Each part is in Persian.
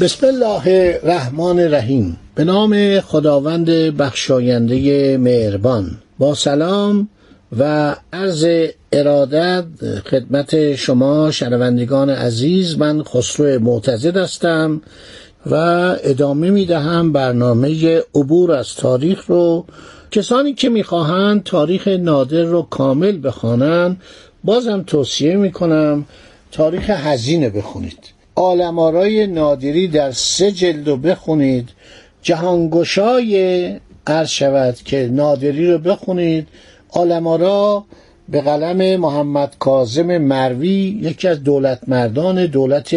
بسم الله الرحمن الرحیم. به نام خداوند بخشاینده مهربان. با سلام و عرض ارادت خدمت شما شنوندگان عزیز من خسرو معتزد هستم و ادامه می دهم برنامه عبور از تاریخ رو. کسانی که می‌خواهند تاریخ نادر رو کامل بخوانند بازم توصیه می کنم تاریخ هزینه بخونید. آلمارای نادری در سه جلد رو بخونید. جهانگشای عرض شود که نادری رو بخونید. آلمارا به قلم محمد کازم مروی یکی از دولت مردان دولت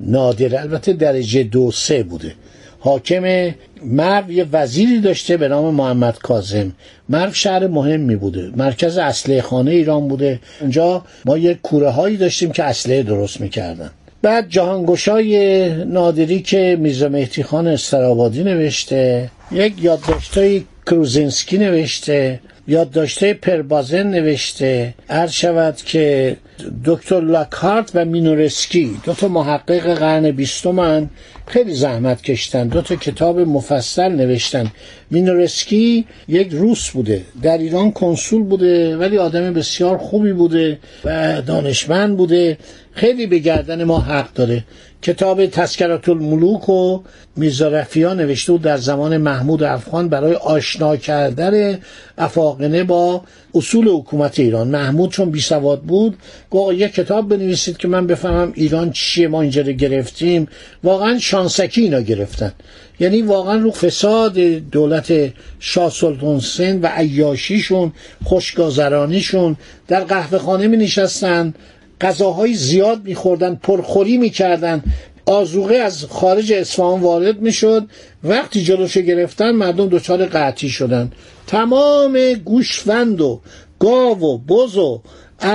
نادر البته درجه دو سه بوده. حاکم مرو یه وزیری داشته به نام محمد کازم مرو شهر مهمی بوده مرکز اسلحه خانه ایران بوده. اونجا ما یه کوره هایی داشتیم که اسلحه درست می‌کردن. بعد جهانگشای نادری که میرزا مهدی خان استرابادی نوشته یک یادداشتای کروزینسکی نوشته یادداشته پربازن نوشته. عرض شود که دکتر لاکهارت و مینورسکی دو تا محقق قرن بیستمن خیلی زحمت کشتن. دو تا کتاب مفصل نوشتن. مینورسکی یک روس بوده در ایران کنسول بوده ولی آدم بسیار خوبی بوده و دانشمند بوده. خیلی به گردن ما حق داره. کتاب تذکرات الملوک و میرزا رفیع نوشته بود در زمان محمود افغان برای آشنا کردن افاقنه با اصول حکومت ایران. محمود چون بی سواد بود گفت یک کتاب بنویسید که من بفهمم ایران چیه ما اینجا رو گرفتیم. واقعا شانسکی اینا گرفتن. یعنی واقعا رو فساد دولت شاه سلطان سن و عیاشیشون خوشگذرانیشون در قهوه خانه می نشستن. غذاهای زیاد میخوردن پرخوری می‌کردن. آزوقه از خارج اصفهان وارد می‌شد. وقتی جلوش گرفتن مردم دچار قطعی شدن. تمام گوشفند و گاو و بز و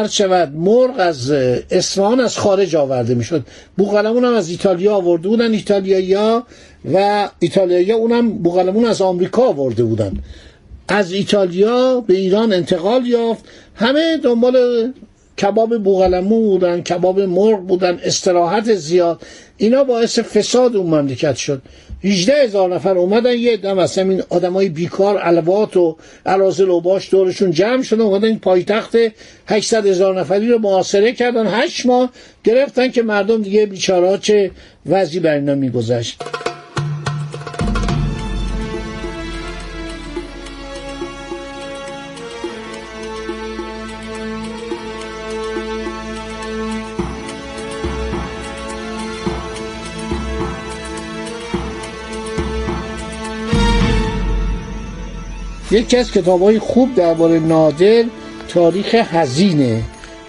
شود مرغ از اصفهان از خارج آورده می‌شد. بوغلمون هم از ایتالیا آورده بودن ایتالیایی و ایتالیایی اونم بوغلمون از آمریکا آورده بودن. از ایتالیا به ایران انتقال یافت. همه دنبال کباب بوغلمو بودن کباب مرغ بودن استراحت زیاد اینا باعث فساد اون مملکت شد. 18 هزار نفر اومدن یه دم مثلا این آدمای بیکار الوات و الازل و باش دورشون جمع شدن اومدن این پایتخت 800 هزار نفری رو محاصره کردن. 8 ماه گرفتن که مردم دیگه بیچارا چه وضعی بر اینا میگذشت. یکی از کتاب های خوب درباره نادر تاریخ هزینه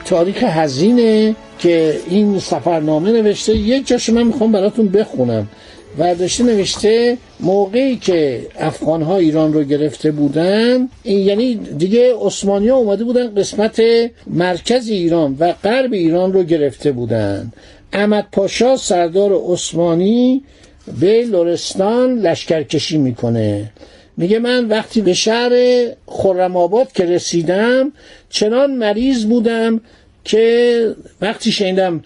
تاریخ هزینه که این سفرنامه نوشته. یک جاشو من می‌خوام براتون بخونم. ورداشته نوشته موقعی که افغان ها ایران رو گرفته بودن این یعنی دیگه عثمانی ها اومده بودن قسمت مرکز ایران و غرب ایران رو گرفته بودن. احمد پاشا سردار عثمانی به لرستان لشکرکشی می‌کنه. میگه من وقتی به شهر خرم آباد که رسیدم چنان مریض بودم که وقتی شنیدم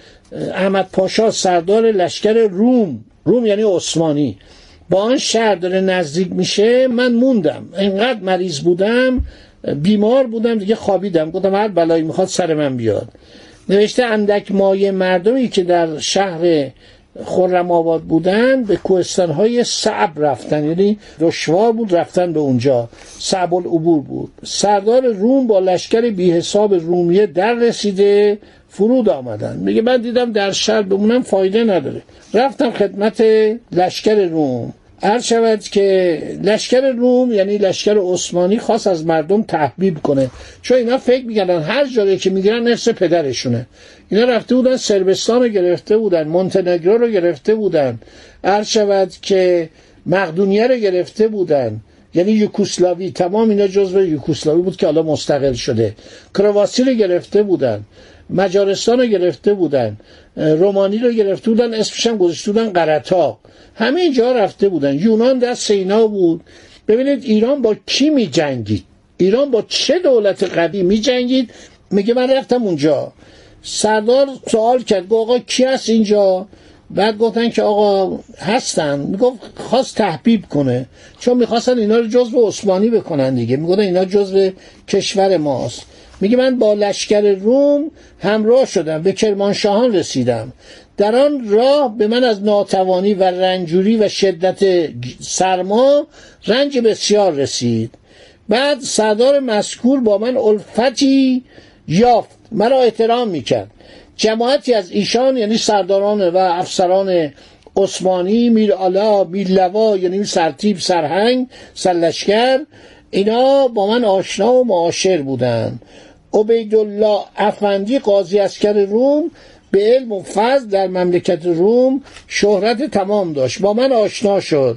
احمد پاشا سردار لشکر روم روم یعنی عثمانی با آن شهر داره نزدیک میشه من موندم. انقدر مریض بودم بیمار بودم دیگه خوابیدم. گفتم هر بلایی می‌خواد سر من بیاد. نوشته اندک مایه مردمی که در شهر خرم آباد بودن به کوهستان های صعب رفتن. یعنی دشوار بود رفتن به اونجا. صعب العبور بود. سردار روم با لشکر بی حساب رومیه در رسیده فرود آمدن. میگه من دیدم در شهر بمونم فایده نداره. رفتم خدمت لشکر روم. عرض شود که لشکر روم یعنی لشکر عثمانی خواست از مردم تحبیب کنه. چون اینا فکر می‌کردن هر جایی که می‌گیرن نفس پدرشونه. اینا رفته بودن سربستان رو گرفته بودن مونتنگرو رو گرفته بودن. عرض شود که مقدونیه رو گرفته بودن. یعنی یوکوسلاوی تمام اینا جزو یوکوسلاوی بود که حالا مستقل شده. کرواسی رو گرفته بودن. مجارستان رو گرفته بودن رومانی رو گرفته بودن اسمش هم گذاشته بودن قرطاق. همه اینجا رفته بودن. یونان دست اینا بود. ببینید ایران با کی می جنگید ایران با چه دولت قوی می جنگید میگه من رفتم اونجا. سردار سوال کرد گفت آقا کی هست اینجا؟ بعد گفتن که آقا هستن. می‌گفت خواست تحبیب کنه. چون می‌خواستن اینا رو جزو عثمانی بکنن دیگه. می‌گفتن اینا جزو کشور ماست. میگه من با لشکر روم همراه شدم به کرمانشاهان رسیدم. در آن راه به من از ناتوانی و رنجوری و شدت سرما رنج بسیار رسید. بعد سردار مسکور با من الفتی یافت مرا احترام می‌کرد. جماعتی از ایشان یعنی سرداران و افسران عثمانی میر لوا یعنی سرتیب سرهنگ سرلشکر اینا با من آشنا و معاشر بودند. عبیدالله افندی قاضی اسکر روم به علم و فضل در مملکت روم شهرت تمام داشت. با من آشنا شد.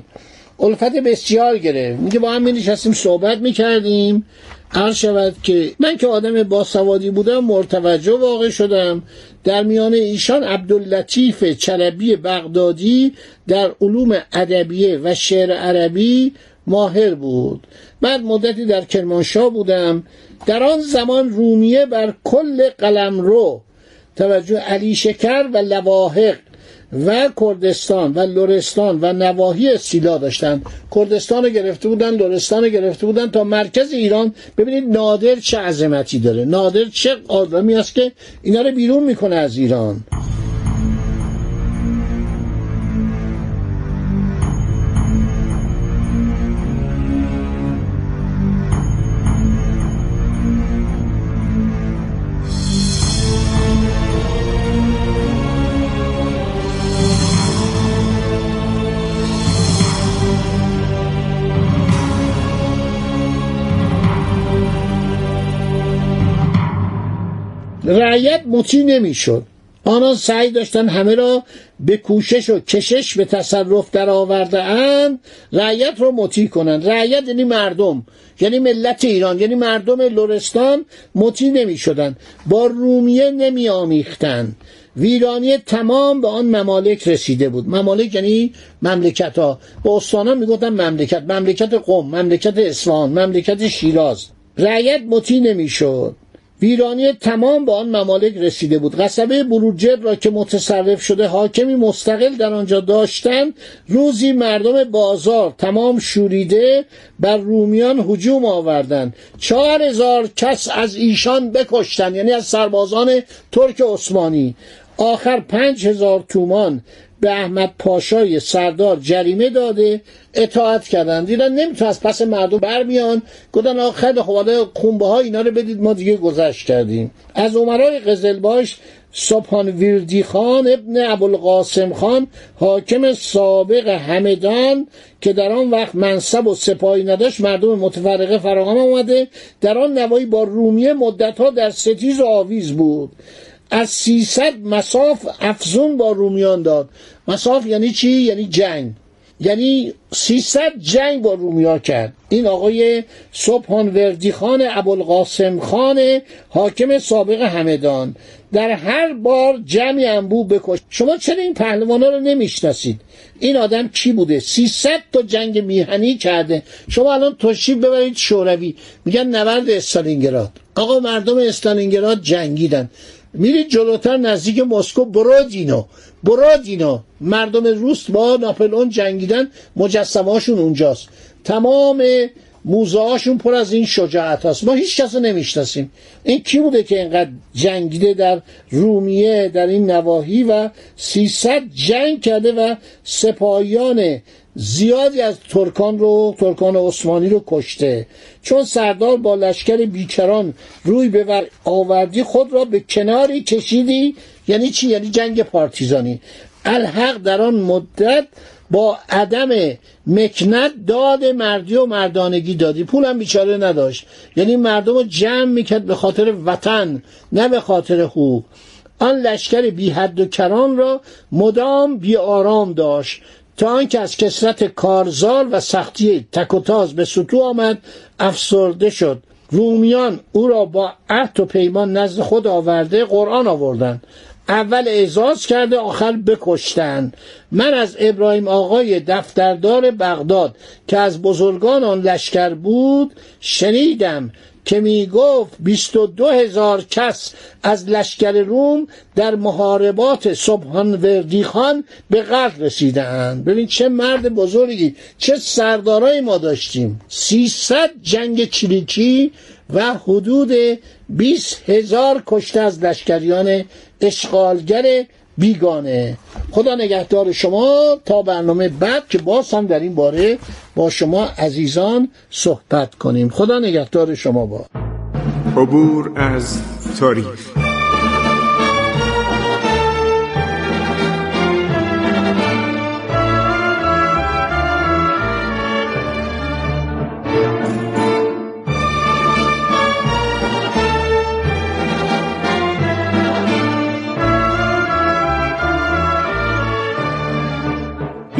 الفت بسیار گرفت. میگه با هم می نشستیم صحبت می‌کردیم. عرض شود که من که آدم باسوادی بودم مرتوجه واقع شدم. در میان ایشان عبداللطیف چلبی بغدادی در علوم ادبیه و شعر عربی ماهر بود. بعد مدتی در کرمانشاه بودم. در آن زمان رومیه بر کل قلمرو توجه علی شکر و لواحق و کردستان و لرستان و نواحی سیلا داشتن. کردستان رو گرفته بودن لرستان رو گرفته بودن تا مرکز ایران. ببینید نادر چه عظمتی داره. نادر چه آدمی است که اینا رو بیرون می‌کنه از ایران. رعیت مطیع نمی‌شد. آنان سعی داشتن همه را به کوشش و کشش به تصرف در آورده اند رعیت رو مطیع کنند. رعیت یعنی مردم یعنی ملت ایران یعنی مردم لرستان مطیع نمی شدن با رومیه نمی آمیختن ویرانی تمام به آن ممالک رسیده بود. ممالک یعنی مملکت ها به استانان می‌گفتن مملکت مملکت قوم مملکت اصفهان مملکت شیراز. رعیت مطیع نمی‌شد. ویرانی تمام به آن ممالک رسیده بود. قصبه بروجرد را که متصرف شده حاکمی مستقل در آنجا داشتند روزی مردم بازار تمام شوریده بر رومیان هجوم آوردند. چهار هزار کس از ایشان بکشتند یعنی از سربازان ترک عثمانی. آخر پنج هزار تومان به احمد پاشای سردار جریمه داده اطاعت کردن. دیدن نمیتون از پس مردم برمیان. گفتن آخه خیلی خب حالا خونبه ها اینا رو بدید ما دیگه گذشت کردیم. از عمرای قزلباش سبحان ویردی خان ابن ابوالقاسم خان حاکم سابق همدان که در آن وقت منصب و سپاهی نداشت مردم متفرقه فراهم آمده. در آن نوایی با رومیه مدتها در ستیز و آویز بود. از 300 مساف افزون با رومیان داد. مساف یعنی چی؟ یعنی جنگ. یعنی 300 جنگ با رومیا کرد. این آقای صبحان وردی خان ابوالقاسم خان حاکم سابق همدان. در هر بار جمعی انبو بکش شما چرا این پهلوانا رو نمی‌شناسید؟ این آدم کی بوده؟ 300 تا جنگ میهنی کرده. شما الان توشیب ببرید شوروی. میگن نبرد استالینگراد. آقا مردم استالینگراد جنگیدن. میرید جلوتر نزدیک مسکو برادینو برادینو مردم روس با ناپلئون جنگیدن مجسمهاشون اونجاست. تمام موزه پر از این شجاعت هست ما هیچ کس نمی‌شناسیم. این کی بوده که اینقدر جنگیده در رومیه در این نواحی و 300 جنگ کرده و سپاهیان زیادی از ترکان رو ترکان عثمانی رو کشته. چون سردار با لشکر بیکران روی به آوردی خود را به کناری کشیدی. یعنی چی؟ یعنی جنگ پارتیزانی. الحق در آن مدت با عدم مکنت داد مردی و مردانگی دادی. پولم بیچاره نداشت. یعنی مردم رو جمع می‌کرد به خاطر وطن نه به خاطر حقوق. آن لشکر بی حد و کران را مدام بی آرام داشت. تا آنکه از کسرت کارزار و سختی تک و تاز به سطوح آمد افسرده شد. رومیان او را با عهد و پیمان نزد خود آورده قرآن آوردند. اول اعزاز کرده آخر بکشتن. من از ابراهیم آقای دفتردار بغداد که از بزرگان آن لشکر بود شنیدم که می گفت بیست و دو هزار کس از لشکر روم در محاربات سبحان وردی خان به قتل رسیدند ببین چه مرد بزرگی چه سردارای ما داشتیم. سیصد جنگ چریکی و حدود بیست هزار کشته از لشکریان اشغالگر بیگانه. خدا نگهدار شما تا برنامه بعد که باز هم در این باره با شما عزیزان صحبت کنیم. خدا نگهدار شما با عبور از تاریخ.